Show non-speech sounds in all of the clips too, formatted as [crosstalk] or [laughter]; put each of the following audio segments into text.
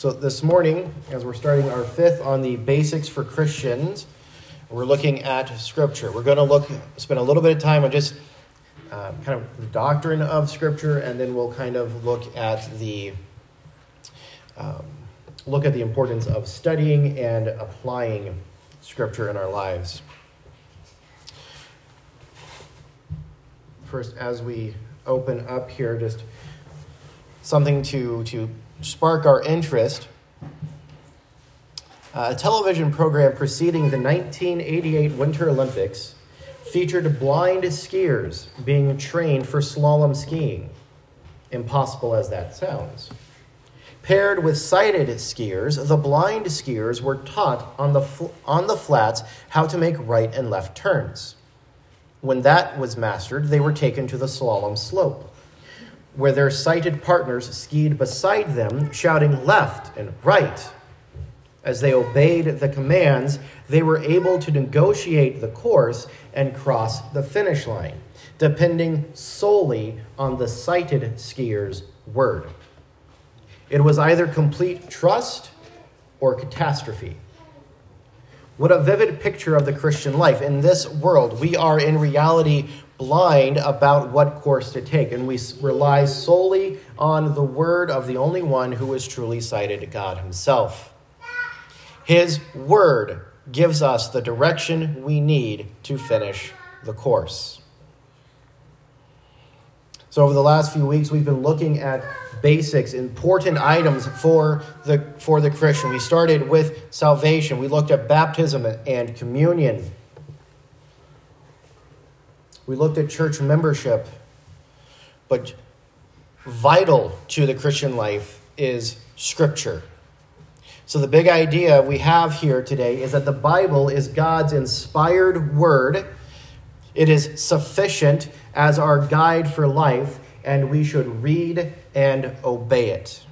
So, this morning, as we're starting our fifth on the basics for Christians, we're looking at Scripture. We're going to look, spend a little bit of time on just uh, kind of the doctrine of Scripture, and then we'll kind of look at the um, look at the importance of studying and applying Scripture in our lives. First, as we open up here, just something to to spark our interest. Uh, a television program preceding the 1988 Winter Olympics featured blind skiers being trained for slalom skiing, impossible as that sounds. Paired with sighted skiers, the blind skiers were taught on the, fl- on the flats how to make right and left turns. When that was mastered, they were taken to the slalom slope where their sighted partners skied beside them, shouting left and right. As they obeyed the commands, they were able to negotiate the course and cross the finish line, depending solely on the sighted skier's word. It was either complete trust or catastrophe. What a vivid picture of the Christian life. In this world, we are in reality blind about what course to take, and we rely solely on the word of the only one who is truly sighted, God Himself. His word gives us the direction we need to finish the course. So, over the last few weeks, we've been looking at basics, important items for the, for the Christian. We started with salvation, we looked at baptism and communion. We looked at church membership. But vital to the Christian life is Scripture. So, the big idea we have here today is that the Bible is God's inspired word. It is sufficient as our guide for life, and we should read and obey it.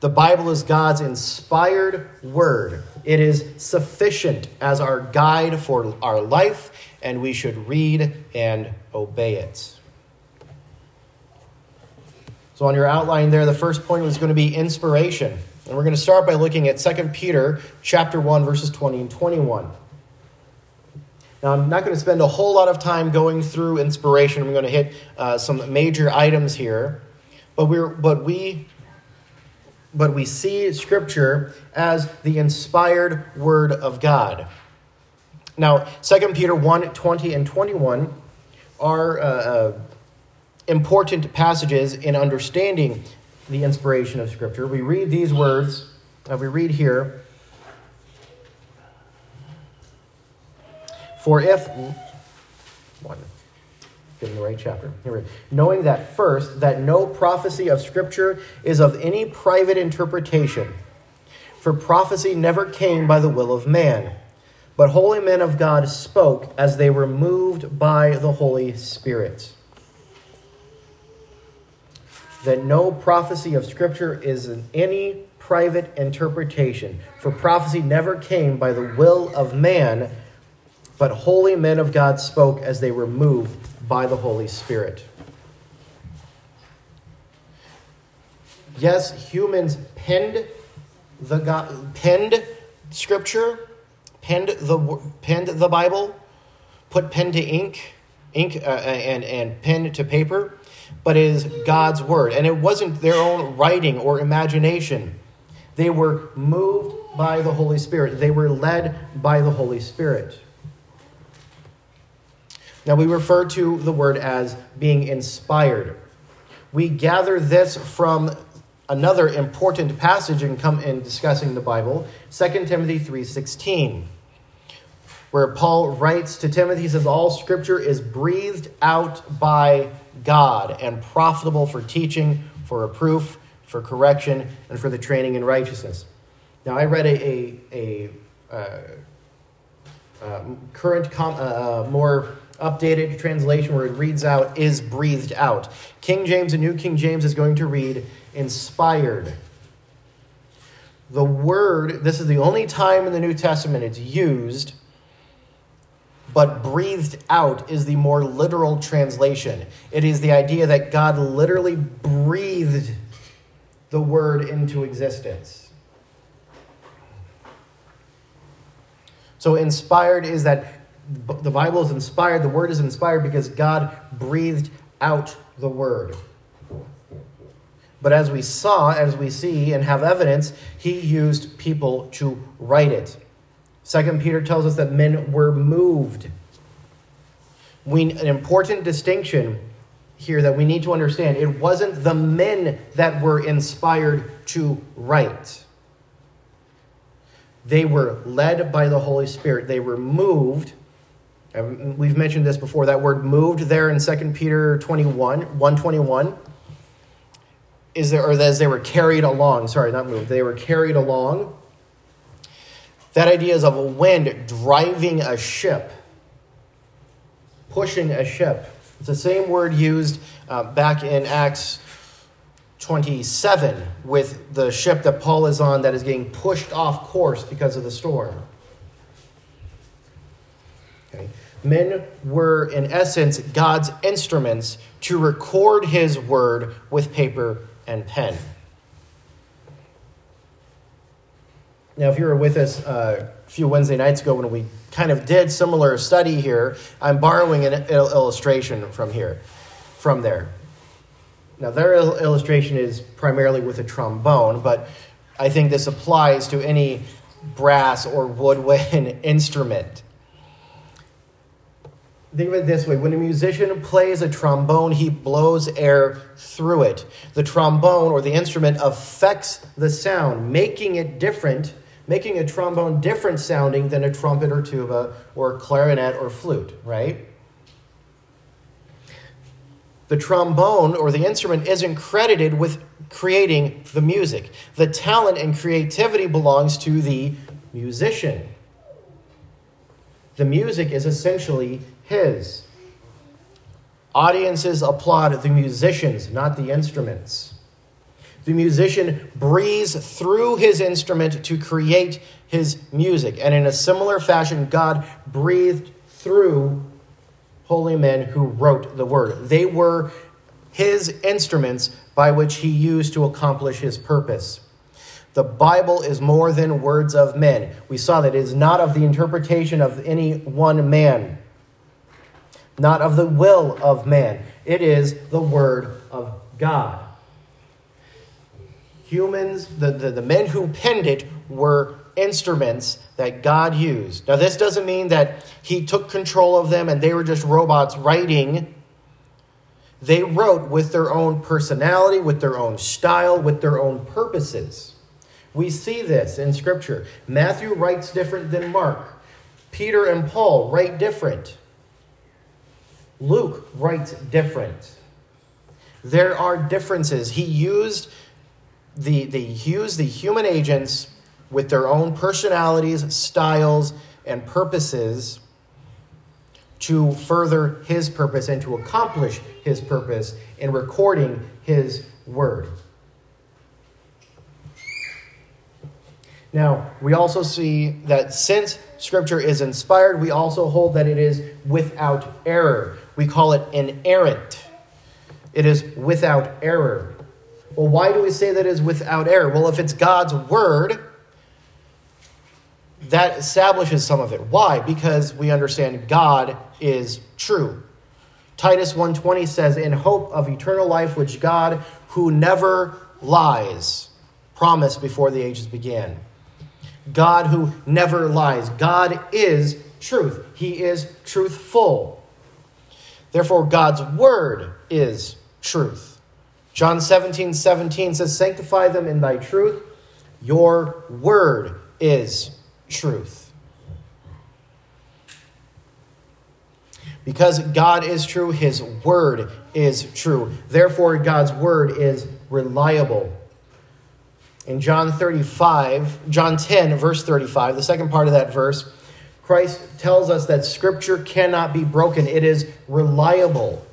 The Bible is God's inspired word. It is sufficient as our guide for our life, and we should read and obey it. So, on your outline there, the first point was going to be inspiration. And we're going to start by looking at 2 Peter chapter 1 verses 20 and 21. Now, I'm not going to spend a whole lot of time going through inspiration. I'm going to hit uh, some major items here. But, we're, but we but we see Scripture as the inspired Word of God. Now, 2 Peter 1 20 and 21 are uh, uh, important passages in understanding the inspiration of Scripture. We read these words, uh, we read here, For if, one, in the right chapter. Here we go. Knowing that first, that no prophecy of Scripture is of any private interpretation. For prophecy never came by the will of man, but holy men of God spoke as they were moved by the Holy Spirit. That no prophecy of Scripture is in any private interpretation. For prophecy never came by the will of man, but holy men of God spoke as they were moved by the Holy Spirit. Yes, humans penned the God, penned Scripture, penned the penned the Bible, put pen to ink, ink uh, and and pen to paper, but is God's word, and it wasn't their own writing or imagination. They were moved by the Holy Spirit. They were led by the Holy Spirit. Now, we refer to the word as being inspired. We gather this from another important passage in, come, in discussing the Bible, 2 Timothy 3.16, where Paul writes to Timothy, he says, All scripture is breathed out by God and profitable for teaching, for reproof, for correction, and for the training in righteousness. Now, I read a, a, a uh, uh, current, com- uh, uh more updated translation where it reads out is breathed out. King James and New King James is going to read inspired. The word, this is the only time in the New Testament it's used, but breathed out is the more literal translation. It is the idea that God literally breathed the word into existence. So, inspired is that the Bible is inspired, the word is inspired because God breathed out the word. But as we saw, as we see and have evidence, he used people to write it. Second Peter tells us that men were moved. We, an important distinction here that we need to understand it wasn't the men that were inspired to write. They were led by the Holy Spirit. They were moved. We've mentioned this before. That word moved there in 2 Peter 21, 121 is there, or as they were carried along, sorry, not moved, they were carried along. That idea is of a wind driving a ship, pushing a ship. It's the same word used uh, back in Acts 27 with the ship that Paul is on that is getting pushed off course because of the storm. Okay. Men were, in essence, God's instruments to record his word with paper and pen. Now, if you were with us uh, a few Wednesday nights ago when we kind of did similar study here, I'm borrowing an illustration from here, from there. Now, their illustration is primarily with a trombone, but I think this applies to any brass or woodwind [laughs] instrument. Think of it this way when a musician plays a trombone, he blows air through it. The trombone or the instrument affects the sound, making it different, making a trombone different sounding than a trumpet or tuba or clarinet or flute, right? The trombone or the instrument isn't credited with creating the music. The talent and creativity belongs to the musician. The music is essentially his. Audiences applaud the musicians, not the instruments. The musician breathes through his instrument to create his music. And in a similar fashion, God breathed through holy men who wrote the word. They were his instruments by which he used to accomplish his purpose. The Bible is more than words of men. We saw that it is not of the interpretation of any one man not of the will of man. It is the word of God. Humans, the, the, the men who penned it, were instruments that God used. Now, this doesn't mean that He took control of them and they were just robots writing. They wrote with their own personality, with their own style, with their own purposes. We see this in Scripture. Matthew writes different than Mark, Peter and Paul write different. Luke writes different. There are differences. He used the, the, he used the human agents with their own personalities, styles, and purposes to further his purpose and to accomplish his purpose in recording his word. Now, we also see that since Scripture is inspired, we also hold that it is without error. We call it inerrant. It is without error. Well, why do we say that is without error? Well, if it's God's word, that establishes some of it. Why? Because we understand God is true. Titus 1:20 says, "In hope of eternal life which God, who never lies, promised before the ages began." God who never lies. God is truth. He is truthful. Therefore, God's word is truth. John 17, 17 says, Sanctify them in thy truth. Your word is truth. Because God is true, his word is true. Therefore, God's word is reliable. In John 35, John 10, verse 35, the second part of that verse, Christ tells us that Scripture cannot be broken, it is reliable.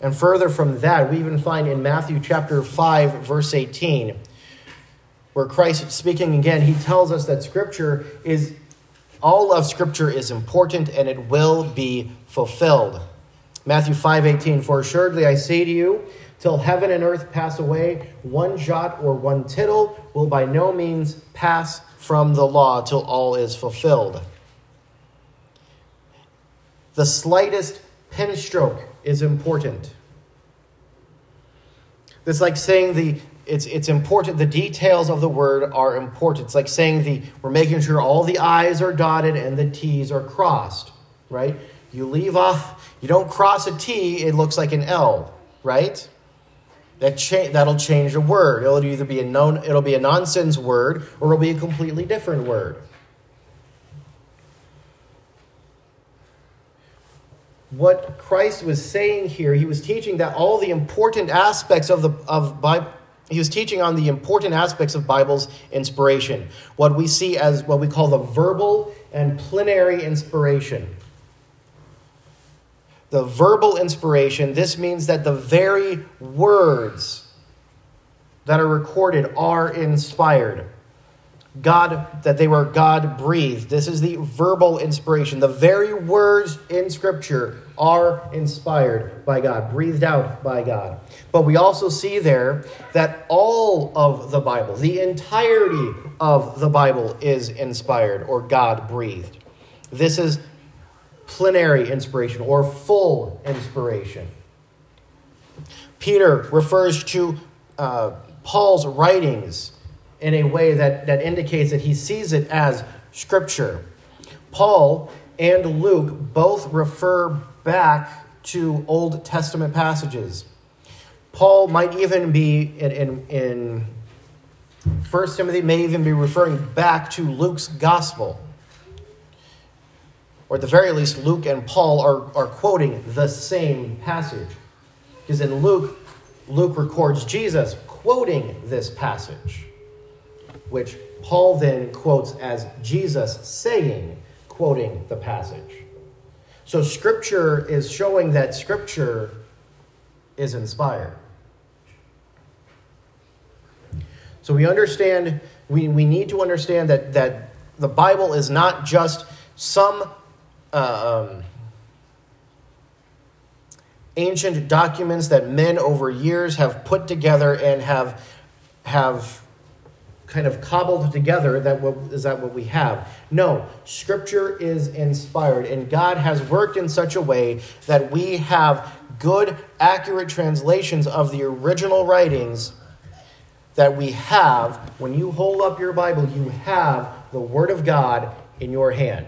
And further from that, we even find in Matthew chapter 5, verse 18, where Christ speaking again, he tells us that Scripture is, all of Scripture is important and it will be fulfilled. Matthew 5, 18, For assuredly I say to you, Till heaven and earth pass away, one jot or one tittle will by no means pass from the law till all is fulfilled. The slightest pen stroke is important. It's like saying the it's it's important the details of the word are important. It's like saying the we're making sure all the I's are dotted and the T's are crossed, right? You leave off, you don't cross a T, it looks like an L, right? That cha- that'll change a word. It'll either be a known, it'll be a nonsense word, or it'll be a completely different word. what Christ was saying here, he was teaching that all the important aspects of the of Bible he was teaching on the important aspects of Bible's inspiration, what we see as what we call the verbal and plenary inspiration. The verbal inspiration, this means that the very words that are recorded are inspired. God, that they were God breathed. This is the verbal inspiration. The very words in Scripture are inspired by God, breathed out by God. But we also see there that all of the Bible, the entirety of the Bible, is inspired or God breathed. This is plenary inspiration or full inspiration. Peter refers to uh, Paul's writings in a way that, that indicates that he sees it as Scripture. Paul and Luke both refer back to Old Testament passages. Paul might even be in, in, in 1 Timothy, may even be referring back to Luke's gospel. Or at the very least, Luke and Paul are, are quoting the same passage. Because in Luke, Luke records Jesus quoting this passage which Paul then quotes as Jesus saying, quoting the passage. So Scripture is showing that Scripture is inspired. So we understand, we, we need to understand that, that the Bible is not just some um, ancient documents that men over years have put together and have, have kind of cobbled together that what, is that what we have? No scripture is inspired and god has worked in such a way that we have good accurate translations of the original writings that we have. When you hold up your bible you have the word of god in your hand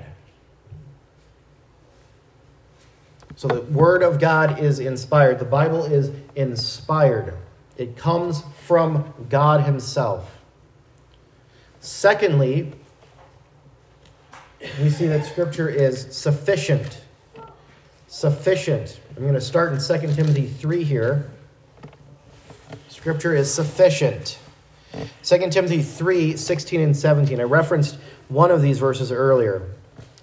so the word of god is inspired the bible is inspired it comes from god himself Secondly, we see that Scripture is sufficient. Sufficient. I'm going to start in 2 Timothy 3 here. Scripture is sufficient. 2 Timothy 3 16 and 17. I referenced one of these verses earlier.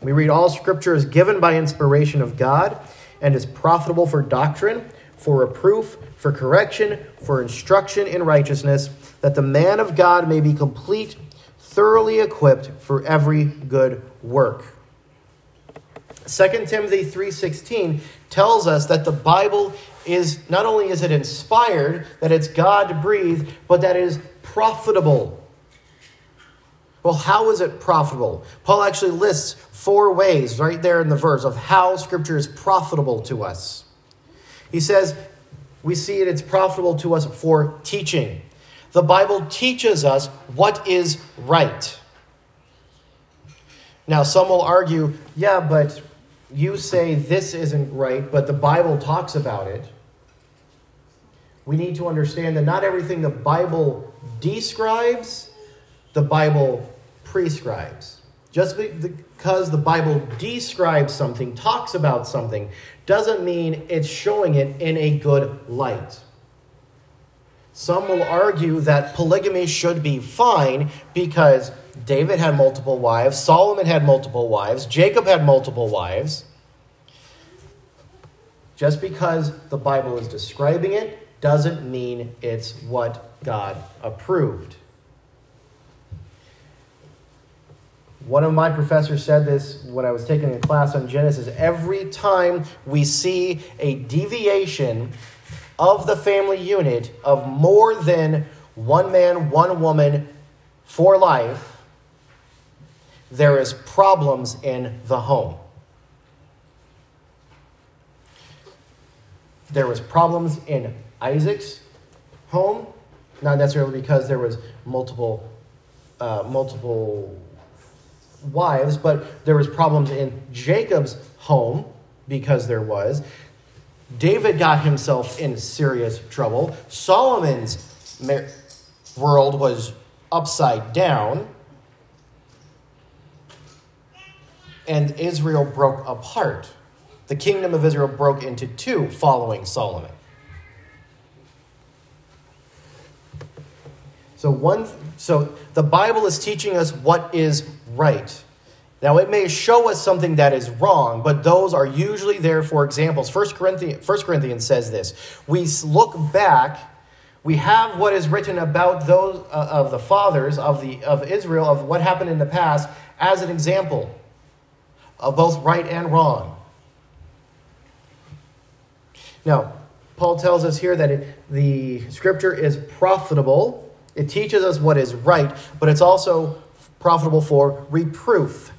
We read, All Scripture is given by inspiration of God and is profitable for doctrine, for reproof, for correction, for instruction in righteousness, that the man of God may be complete thoroughly equipped for every good work. 2 Timothy 3:16 tells us that the Bible is not only is it inspired, that it's God breathed, but that it is profitable. Well, how is it profitable? Paul actually lists four ways right there in the verse of how scripture is profitable to us. He says, we see it, it's profitable to us for teaching. The Bible teaches us what is right. Now, some will argue, yeah, but you say this isn't right, but the Bible talks about it. We need to understand that not everything the Bible describes, the Bible prescribes. Just because the Bible describes something, talks about something, doesn't mean it's showing it in a good light. Some will argue that polygamy should be fine because David had multiple wives, Solomon had multiple wives, Jacob had multiple wives. Just because the Bible is describing it doesn't mean it's what God approved. One of my professors said this when I was taking a class on Genesis. Every time we see a deviation of the family unit of more than one man, one woman for life, there is problems in the home. There was problems in Isaac's home, not necessarily because there was multiple uh, multiple wives, but there was problems in Jacob's home because there was. David got himself in serious trouble. Solomon's world was upside down. And Israel broke apart. The kingdom of Israel broke into two following Solomon. So one so the Bible is teaching us what is right. Now, it may show us something that is wrong, but those are usually there for examples. 1 Corinthians, 1 Corinthians says this We look back, we have what is written about those uh, of the fathers of, the, of Israel, of what happened in the past, as an example of both right and wrong. Now, Paul tells us here that it, the scripture is profitable. It teaches us what is right, but it's also profitable for reproof.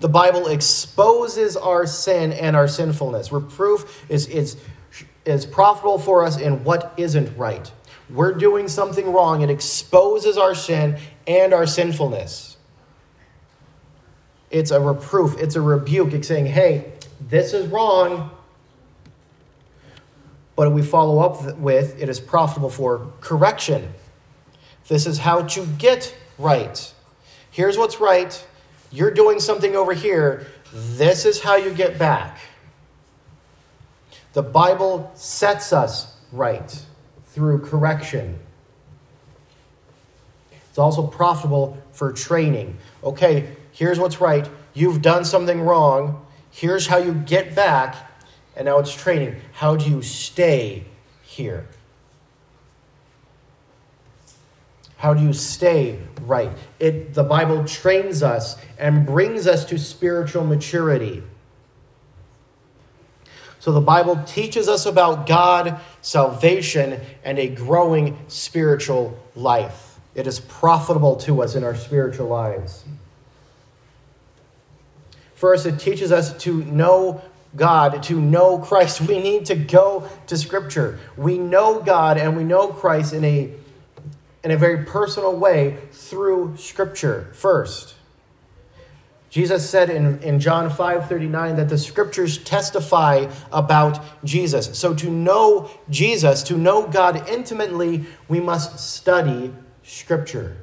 The Bible exposes our sin and our sinfulness. Reproof is, is, is profitable for us in what isn't right. We're doing something wrong. It exposes our sin and our sinfulness. It's a reproof, it's a rebuke. It's saying, hey, this is wrong. But we follow up with it is profitable for correction. This is how to get right. Here's what's right you're doing something over here. This is how you get back. The Bible sets us right through correction. It's also profitable for training. Okay, here's what's right. You've done something wrong. Here's how you get back. And now it's training. How do you stay here? How do you stay right? It, the Bible trains us and brings us to spiritual maturity. So the Bible teaches us about God, salvation, and a growing spiritual life. It is profitable to us in our spiritual lives. First, it teaches us to know God, to know Christ. [laughs] We need to go to Scripture. We know God and we know Christ in a in a very personal way through Scripture first. Jesus said in, in John 5 39 that the scriptures testify about Jesus. So, to know Jesus, to know God intimately, we must study Scripture.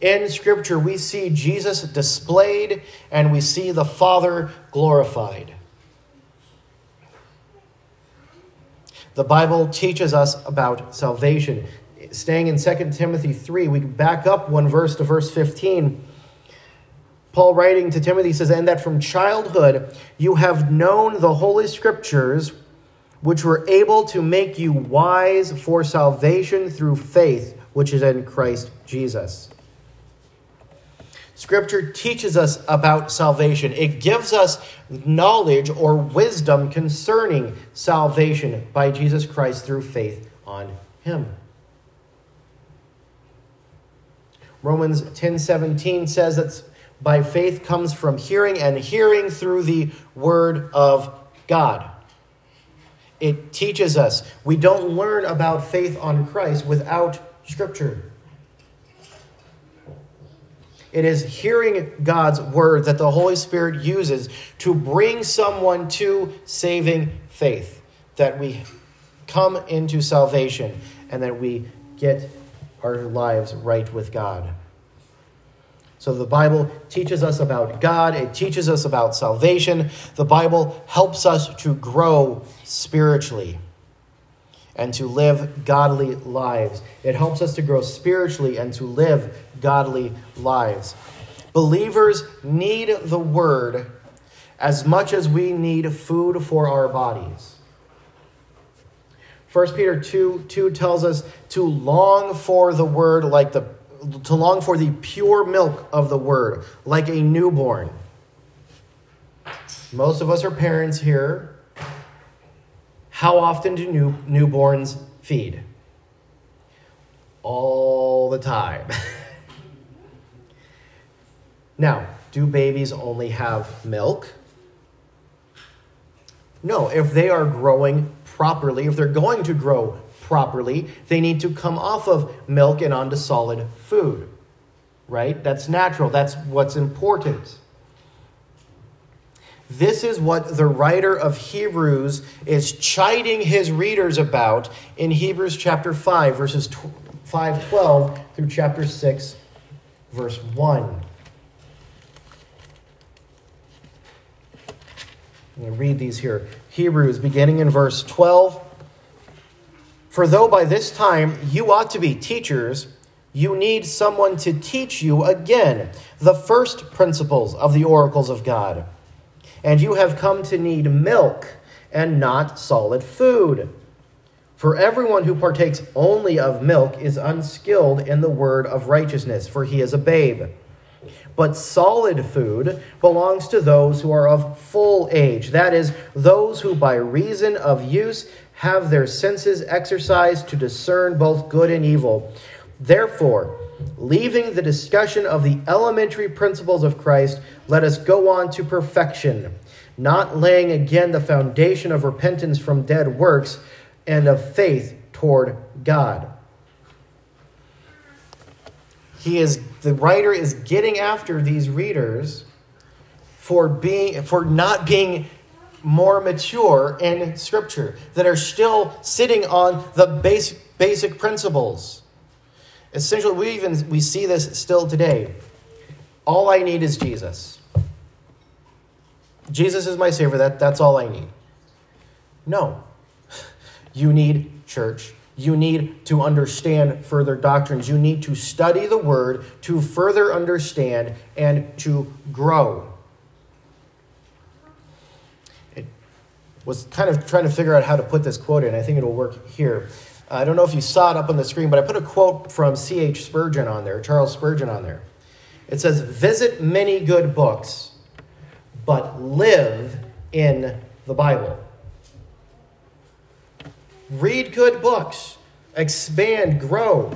In Scripture, we see Jesus displayed and we see the Father glorified. The Bible teaches us about salvation staying in 2 Timothy 3, we back up one verse to verse 15. Paul writing to Timothy says, And that from childhood you have known the Holy Scriptures, which were able to make you wise for salvation through faith, which is in Christ Jesus. Scripture teaches us about salvation. It gives us knowledge or wisdom concerning salvation by Jesus Christ through faith on Him. Romans 10:17 says that by faith comes from hearing and hearing through the word of God. It teaches us. We don't learn about faith on Christ without scripture. It is hearing God's word that the Holy Spirit uses to bring someone to saving faith, that we come into salvation and that we get our lives right with God. So the Bible teaches us about God, it teaches us about salvation. The Bible helps us to grow spiritually and to live godly lives. It helps us to grow spiritually and to live godly lives. Believers need the word as much as we need food for our bodies. 1 Peter 2 2 tells us to long for the word like the to long for the pure milk of the word, like a newborn. Most of us are parents here. How often do new, newborns feed? All the time. [laughs] now, do babies only have milk? No, if they are growing properly, if they're going to grow properly, they need to come off of milk and onto solid food. Right? That's natural. That's what's important. This is what the writer of Hebrews is chiding his readers about in Hebrews chapter 5, verses 512 through chapter 6, verse 1. I'm going to read these here. Hebrews, beginning in verse 12. For though by this time you ought to be teachers, you need someone to teach you again the first principles of the oracles of God. And you have come to need milk and not solid food. For everyone who partakes only of milk is unskilled in the word of righteousness, for he is a babe. But solid food belongs to those who are of full age, that is, those who by reason of use have their senses exercised to discern both good and evil. Therefore, leaving the discussion of the elementary principles of Christ, let us go on to perfection, not laying again the foundation of repentance from dead works and of faith toward God he is the writer is getting after these readers for being for not being more mature in scripture that are still sitting on the basic basic principles. Essentially we even we see this still today. All i need is jesus. Jesus is my savior. That, that's all i need. No. [laughs] You need church you need to understand further doctrines. You need to study the word to further understand and to grow. It was kind of trying to figure out how to put this quote in. I think it'll work here. I don't know if you saw it up on the screen, but I put a quote from C.H. Spurgeon on there, Charles Spurgeon on there. It says, Visit many good books, but live in the Bible. Read good books, expand, grow,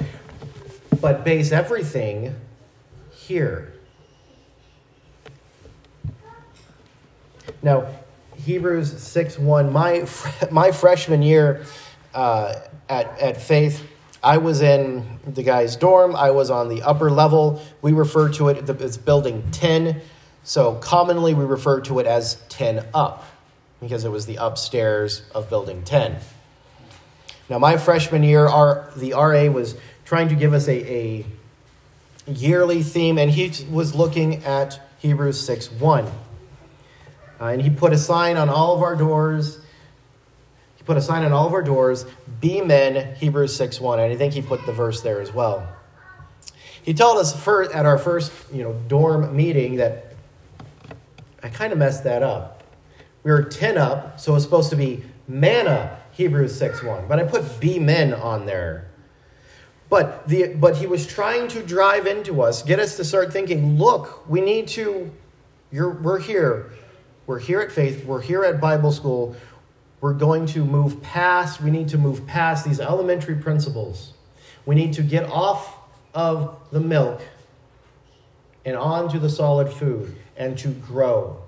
but base everything here. Now, Hebrews 6 1, my, [laughs] my freshman year uh, at, at Faith, I was in the guy's dorm. I was on the upper level. We refer to it as building 10. So commonly we refer to it as 10 up because it was the upstairs of building 10. Now, my freshman year, our, the RA was trying to give us a, a yearly theme, and he was looking at Hebrews 6 1. Uh, and he put a sign on all of our doors. He put a sign on all of our doors, Be Men, Hebrews 6 1. And I think he put the verse there as well. He told us first, at our first you know, dorm meeting that I kind of messed that up. We were 10 up, so it was supposed to be man up. Hebrews 6 1. But I put be men on there. But, the, but he was trying to drive into us, get us to start thinking look, we need to, you're, we're here. We're here at Faith. We're here at Bible school. We're going to move past, we need to move past these elementary principles. We need to get off of the milk and onto the solid food and to grow.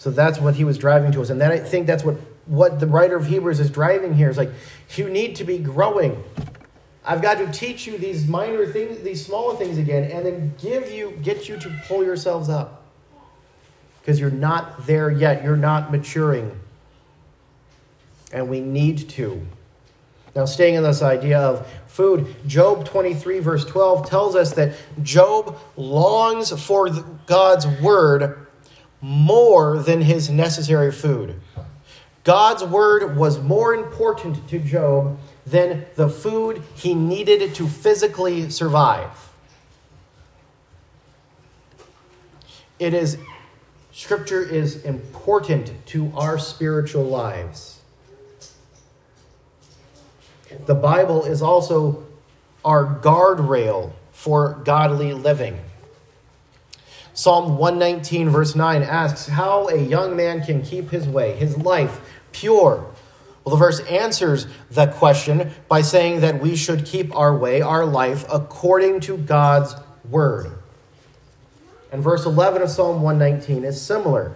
So that's what he was driving to us. And then I think that's what, what the writer of Hebrews is driving here. Is like, you need to be growing. I've got to teach you these minor things, these smaller things again, and then give you, get you to pull yourselves up. Because you're not there yet. You're not maturing. And we need to. Now, staying in this idea of food, Job 23, verse 12, tells us that Job longs for God's word more than his necessary food. God's word was more important to Job than the food he needed to physically survive. It is scripture is important to our spiritual lives. The Bible is also our guardrail for godly living. Psalm 119, verse 9 asks how a young man can keep his way, his life, pure. Well, the verse answers that question by saying that we should keep our way, our life, according to God's word. And verse 11 of Psalm 119 is similar.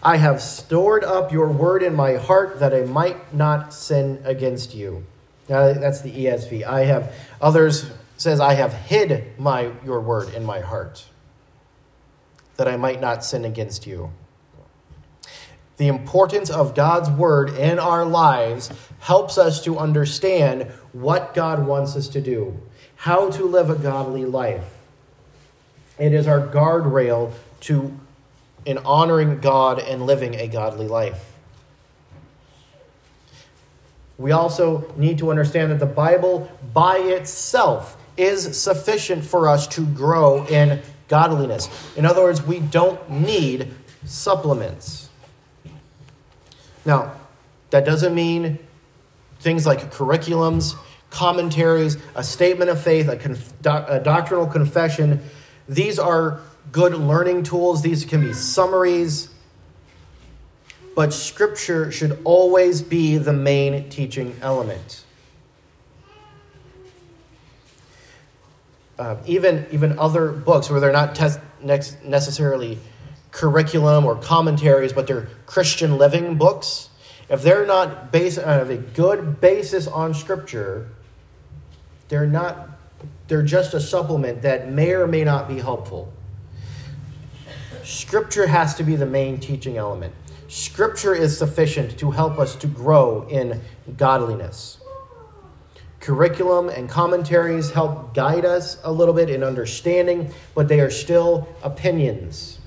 I have stored up your word in my heart that I might not sin against you. Now, that's the ESV. I have, others says, I have hid my, your word in my heart that I might not sin against you. The importance of God's word in our lives helps us to understand what God wants us to do, how to live a godly life. It is our guardrail to in honoring God and living a godly life. We also need to understand that the Bible by itself is sufficient for us to grow in godliness. In other words, we don't need supplements. Now, that doesn't mean things like curriculums, commentaries, a statement of faith, a, conf- a doctrinal confession. These are good learning tools, these can be summaries. But Scripture should always be the main teaching element. Uh, even, even other books where they're not tes- necessarily curriculum or commentaries, but they're Christian living books, if they're not based on a good basis on Scripture, they're not. They're just a supplement that may or may not be helpful. Scripture has to be the main teaching element. Scripture is sufficient to help us to grow in godliness. Curriculum and commentaries help guide us a little bit in understanding, but they are still opinions.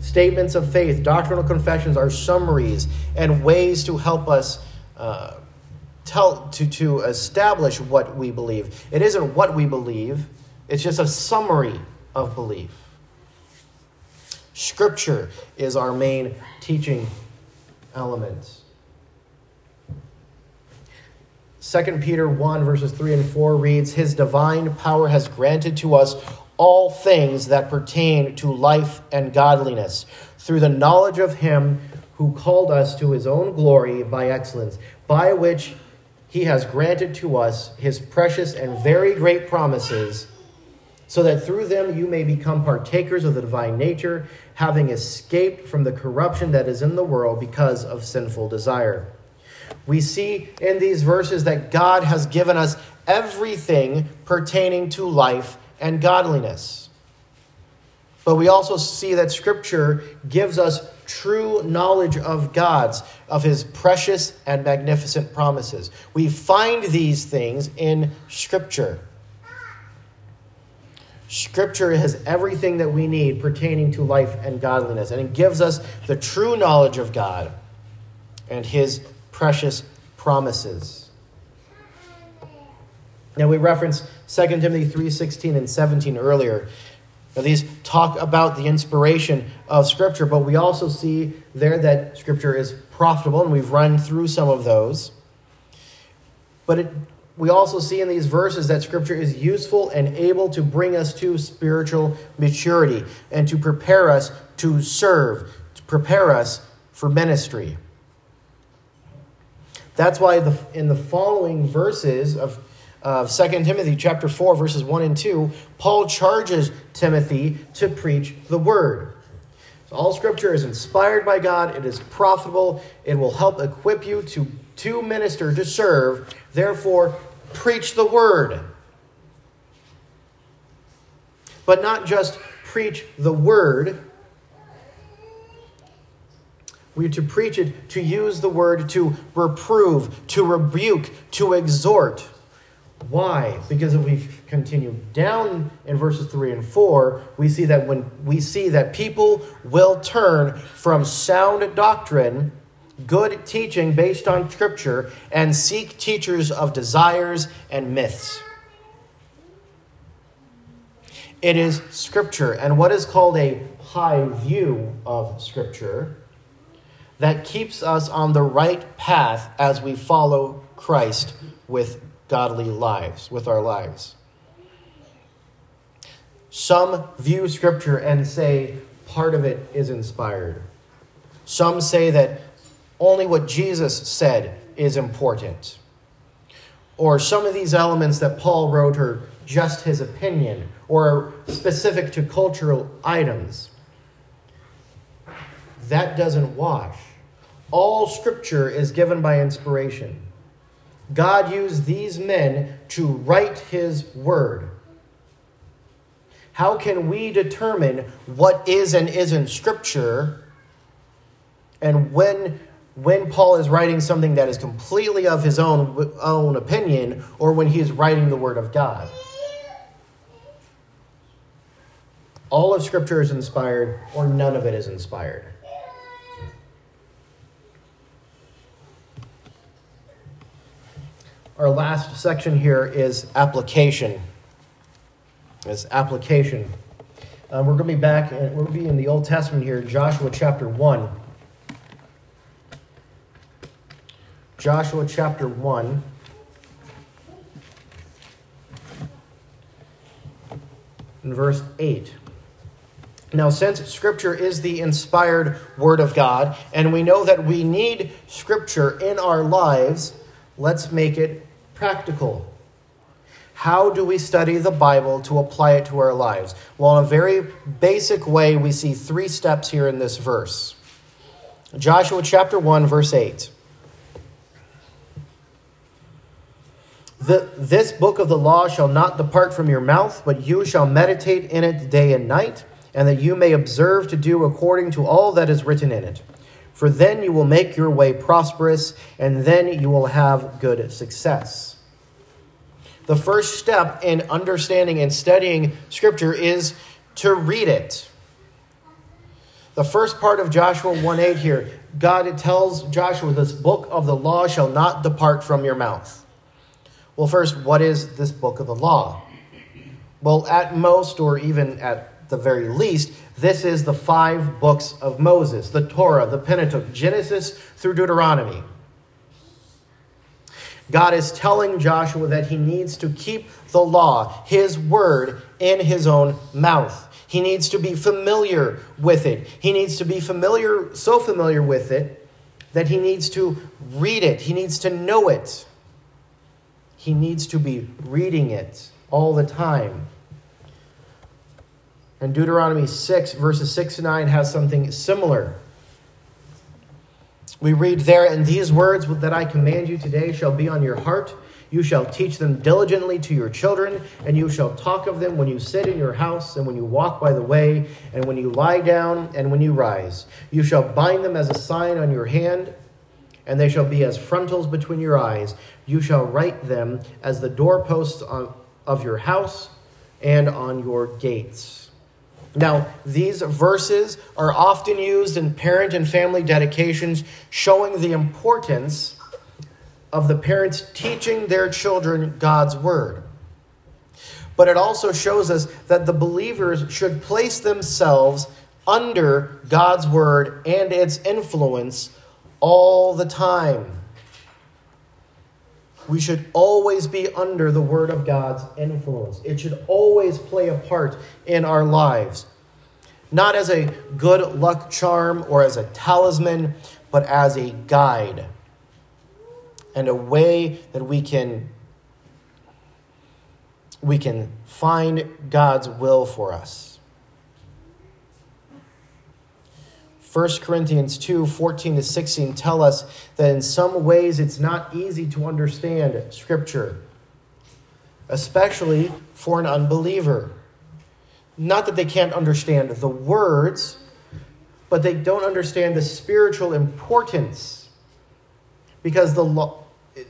Statements of faith, doctrinal confessions are summaries and ways to help us uh, tell to, to establish what we believe. It isn't what we believe, it's just a summary of belief. Scripture is our main teaching element. 2 Peter 1, verses 3 and 4 reads His divine power has granted to us all things that pertain to life and godliness through the knowledge of Him who called us to His own glory by excellence, by which He has granted to us His precious and very great promises so that through them you may become partakers of the divine nature, having escaped from the corruption that is in the world because of sinful desire. We see in these verses that God has given us everything pertaining to life and godliness. But we also see that Scripture gives us true knowledge of God's, of His precious and magnificent promises. We find these things in Scripture. Scripture has everything that we need pertaining to life and godliness, and it gives us the true knowledge of God and His precious promises. Now we referenced 2 Timothy 3:16 and 17 earlier. Now these talk about the inspiration of scripture, but we also see there that scripture is profitable and we've run through some of those. But it we also see in these verses that Scripture is useful and able to bring us to spiritual maturity and to prepare us to serve, to prepare us for ministry. That's why the, in the following verses of, of 2 Timothy chapter 4, verses 1 and 2, Paul charges Timothy to preach the word. So all scripture is inspired by God, it is profitable, it will help equip you to to minister, to serve. Therefore, preach the word. But not just preach the word. We are to preach it, to use the word to reprove, to rebuke, to exhort. Why? Because if we continue down in verses 3 and 4, we see that when we see that people will turn from sound doctrine good teaching based on Scripture and seek teachers of desires and myths. It is Scripture and what is called a high view of Scripture that keeps us on the right path as we follow Christ with godly lives, with our lives. Some view Scripture and say part of it is inspired. Some say that only what Jesus said is important. Or some of these elements that Paul wrote are just his opinion or specific to cultural items. That doesn't wash. All scripture is given by inspiration. God used these men to write his word. How can we determine what is and isn't scripture and when when Paul is writing something that is completely of his own own opinion or when he is writing the word of God? All of scripture is inspired or none of it is inspired. Our last section here is application. Is application. Uh, we're going to be back, we're going to be in the Old Testament here, Joshua chapter 1. Joshua chapter 1. In verse 8. Now, since Scripture is the inspired Word of God, and we know that we need Scripture in our lives, let's make it practical. How do we study the Bible to apply it to our lives? Well, in a very basic way, we see three steps here in this verse. Joshua chapter 1, verse 8. The, this book of the law shall not depart from your mouth, but you shall meditate in it day and night, and that you may observe to do according to all that is written in it for then you will make your way prosperous, and then you will have good success. The first step in understanding and studying Scripture is to read it. The first part of Joshua 1 8 here, God tells Joshua, This book of the law shall not depart from your mouth. Well, first, what is this book of the law? Well, at most, or even at the very least, this is the five books of Moses the Torah, the Pentateuch, Genesis through Deuteronomy. God is telling Joshua that he needs to keep the law, his word, in his own mouth. He needs to be familiar with it. He needs to be familiar, so familiar with it, that he needs to read it. He needs to know it. He needs to be reading it all the time. And Deuteronomy 6, verses 6 to 9, has something similar. We read there, And these words that I command you today shall be on your heart. You shall teach them diligently to your children, and you shall talk of them when you sit in your house, and when you walk by the way, and when you lie down, and when you rise. You shall bind them as a sign on your hand, and they shall be as frontlets between your eyes. You shall write them as the doorposts of your house and on your gates. Now, these verses are often used in parent and family dedications, showing the importance of the parents teaching their children God's word. But it also shows us that the believers should place themselves under God's word and its influence all the time. We should always be under the Word of God's influence. It should always play a part in our lives. Not as a good luck charm or as a talisman, but as a guide and a way that we can we can find God's will for us. 1 Corinthians 2 14 to 16 tell us that in some ways it's not easy to understand Scripture, especially for an unbeliever. Not that they can't understand the words, but they don't understand the spiritual importance because the, lo-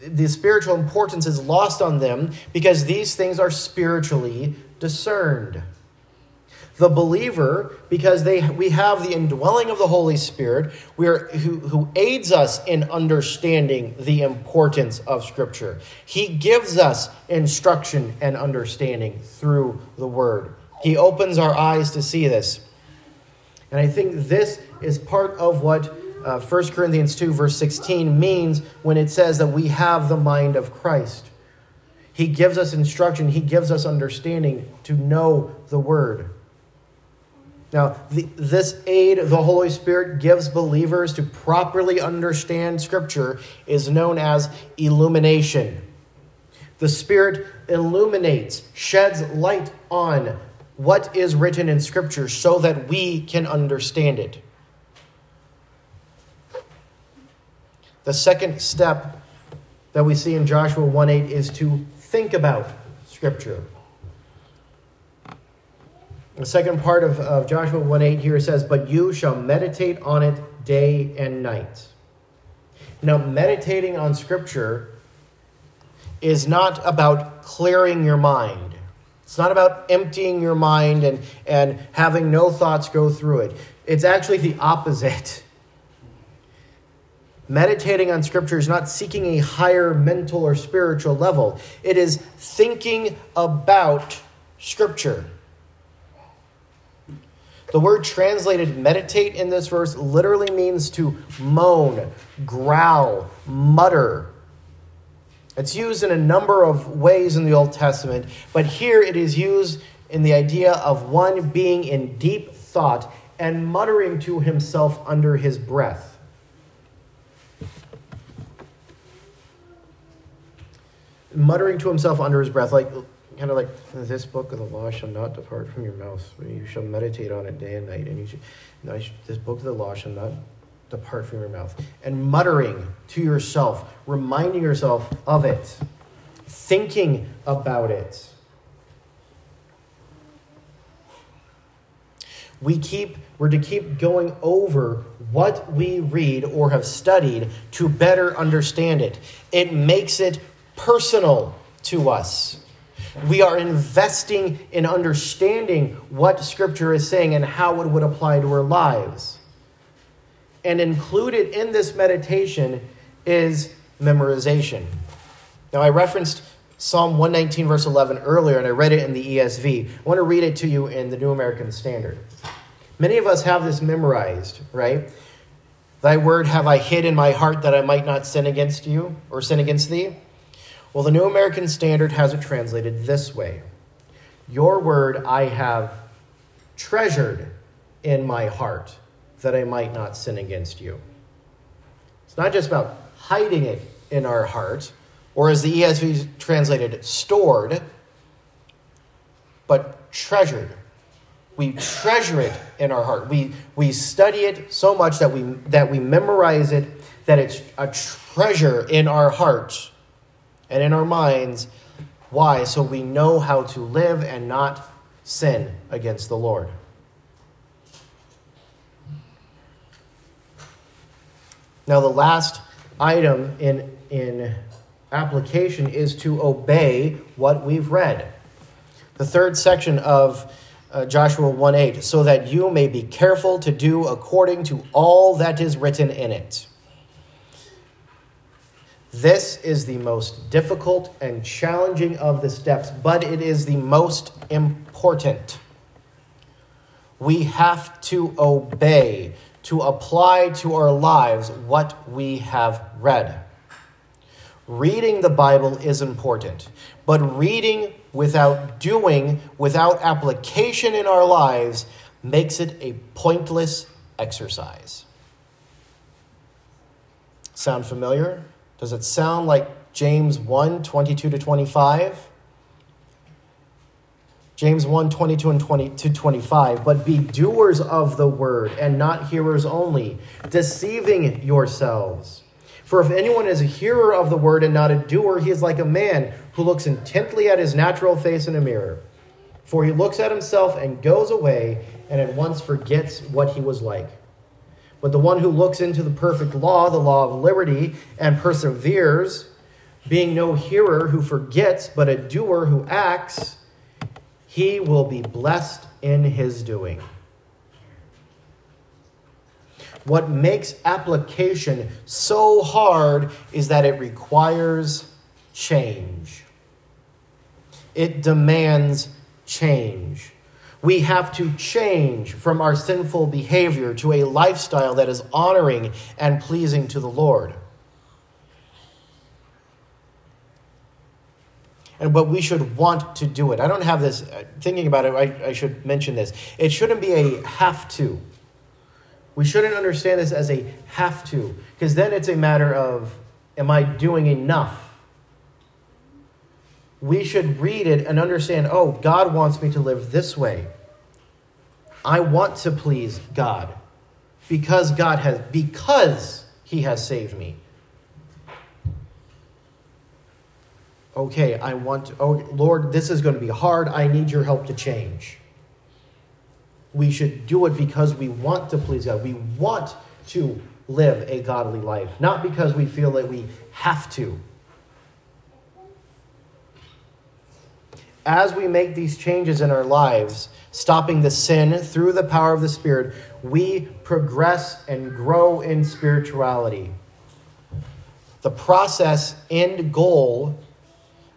the spiritual importance is lost on them because these things are spiritually discerned the believer because they we have the indwelling of the holy spirit we are, who, who aids us in understanding the importance of scripture. He gives us instruction and understanding through the word. He opens our eyes to see this. And i think this is part of what uh, 1 corinthians 2 verse 16 means when it says that we have the mind of christ. He gives us instruction, He gives us understanding to know the Word. Now, the, this aid the Holy Spirit gives believers to properly understand Scripture is known as illumination. The Spirit illuminates, sheds light on what is written in Scripture so that we can understand it. The second step that we see in Joshua 1 8 is to think about Scripture. The second part of, of Joshua 1 8 here says, But you shall meditate on it day and night. Now, meditating on Scripture is not about clearing your mind. It's not about emptying your mind and, and having no thoughts go through it. It's actually the opposite. Meditating on Scripture is not seeking a higher mental or spiritual level, it is thinking about Scripture. The word translated meditate in this verse literally means to moan, growl, mutter. It's used in a number of ways in the Old Testament, but here it is used in the idea of one being in deep thought and muttering to himself under his breath. Muttering to himself under his breath, like kind of like this book of the law shall not depart from your mouth. You shall meditate on it day and night, and you should, no, this book of the law shall not depart from your mouth. And muttering to yourself, reminding yourself of it, thinking about it. We keep we're to keep going over what we read or have studied to better understand it. It makes it personal to us. We are investing in understanding what Scripture is saying and how it would apply to our lives. And included in this meditation is memorization. Now, I referenced Psalm 119, verse 11 earlier, and I read it in the ESV. I want to read it to you in the New American Standard. Many of us have this memorized, right? Thy word have I hid in my heart that I might not sin against you or sin against thee. Well, the New American Standard has it translated this way Your word I have treasured in my heart that I might not sin against you. It's not just about hiding it in our heart, or as the ESV translated, stored, but treasured. We treasure it in our heart. We, we study it so much that we, that we memorize it, that it's a treasure in our hearts and in our minds. Why? So we know how to live and not sin against the Lord. Now, the last item in, in application is to obey what we've read. The third section of uh, Joshua 1 8, so that you may be careful to do according to all that is written in it. This is the most difficult and challenging of the steps, but it is the most important. We have to obey, to apply to our lives what we have read. Reading the Bible is important, but reading without doing, without application in our lives, makes it a pointless exercise. Sound familiar? Does it sound like James 1 22 to 25? James 1 22 and 20 to 25. But be doers of the word and not hearers only, deceiving yourselves. For if anyone is a hearer of the word and not a doer, he is like a man who looks intently at his natural face in a mirror. For he looks at himself and goes away and at once forgets what he was like. But the one who looks into the perfect law, the law of liberty, and perseveres, being no hearer who forgets, but a doer who acts, he will be blessed in his doing. What makes application so hard is that it requires change. It demands change. We have to change from our sinful behavior to a lifestyle that is honoring and pleasing to the Lord. and but we should want to do it. I don't have this uh, thinking about it. I, I should mention this. It shouldn't be a have to. We shouldn't understand this as a have to, because then it's a matter of am I doing enough? We should read it and understand oh, God wants me to live this way. I want to please God because God has, because He has saved me. Okay, I want, to, oh Lord, this is going to be hard. I need your help to change. We should do it because we want to please God. We want to live a godly life, not because we feel that we have to. As we make these changes in our lives, stopping the sin through the power of the Spirit, we progress and grow in spirituality. The process end goal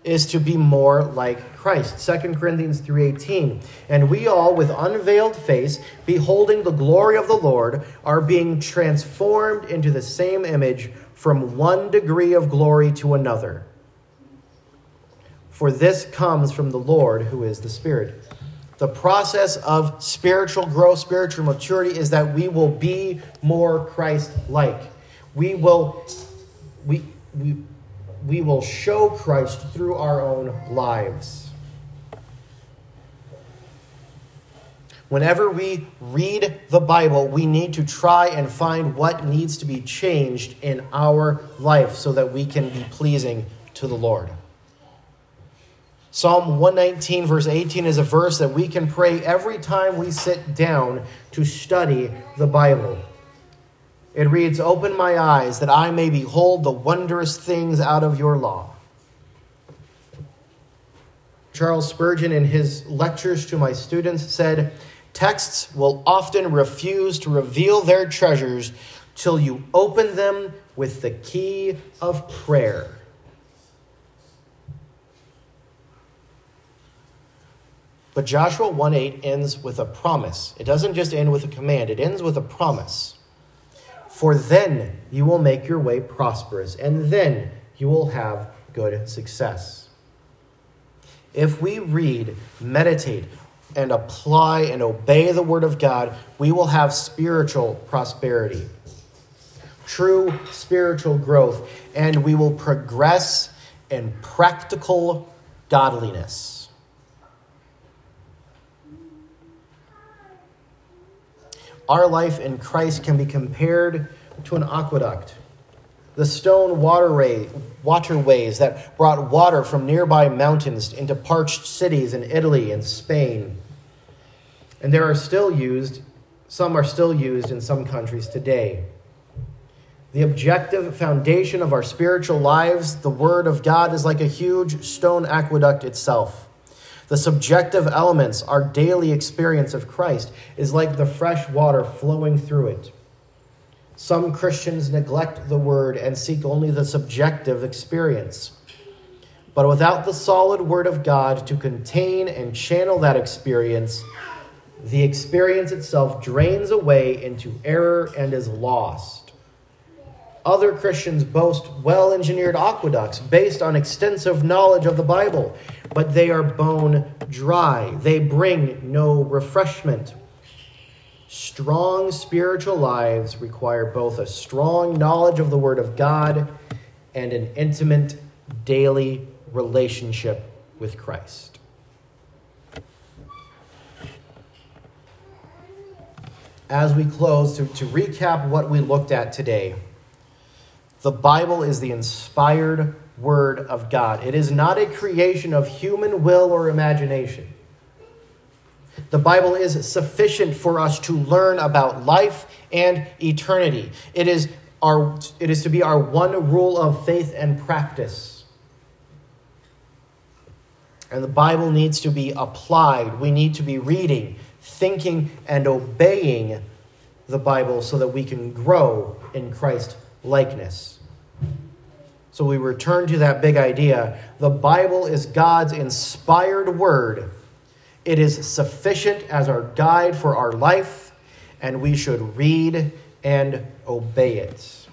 is to be more like Christ. 2 Corinthians 3:18. And we all with unveiled face beholding the glory of the Lord are being transformed into the same image from one degree of glory to another. For this comes from the Lord who is the Spirit. The process of spiritual growth, spiritual maturity is that we will be more Christ like. We will we we we will show Christ through our own lives. Whenever we read the Bible, we need to try and find what needs to be changed in our life so that we can be pleasing to the Lord. Psalm 119, verse 18, is a verse that we can pray every time we sit down to study the Bible. It reads, Open my eyes that I may behold the wondrous things out of your law. Charles Spurgeon, in his lectures to my students, said, Texts will often refuse to reveal their treasures till you open them with the key of prayer. But Joshua 1 8 ends with a promise. It doesn't just end with a command, it ends with a promise. For then you will make your way prosperous, and then you will have good success. If we read, meditate, and apply and obey the Word of God, we will have spiritual prosperity, true spiritual growth, and we will progress in practical godliness. Our life in Christ can be compared to an aqueduct. The stone waterway, waterways that brought water from nearby mountains into parched cities in Italy and Spain. And there are still used, some are still used in some countries today. The objective foundation of our spiritual lives, the Word of God, is like a huge stone aqueduct itself. The subjective elements, our daily experience of Christ, is like the fresh water flowing through it. Some Christians neglect the word and seek only the subjective experience. But without the solid word of God to contain and channel that experience, the experience itself drains away into error and is lost. Other Christians boast well engineered aqueducts based on extensive knowledge of the Bible, but they are bone dry. They bring no refreshment. Strong spiritual lives require both a strong knowledge of the Word of God and an intimate daily relationship with Christ. As we close, to, to recap what we looked at today, the Bible is the inspired Word of God. It is not a creation of human will or imagination. The Bible is sufficient for us to learn about life and eternity. It is, our, it is to be our one rule of faith and practice. And the Bible needs to be applied. We need to be reading, thinking, and obeying the Bible so that we can grow in Christ likeness. So we return to that big idea. The Bible is God's inspired word. It is sufficient as our guide for our life, and we should read and obey it.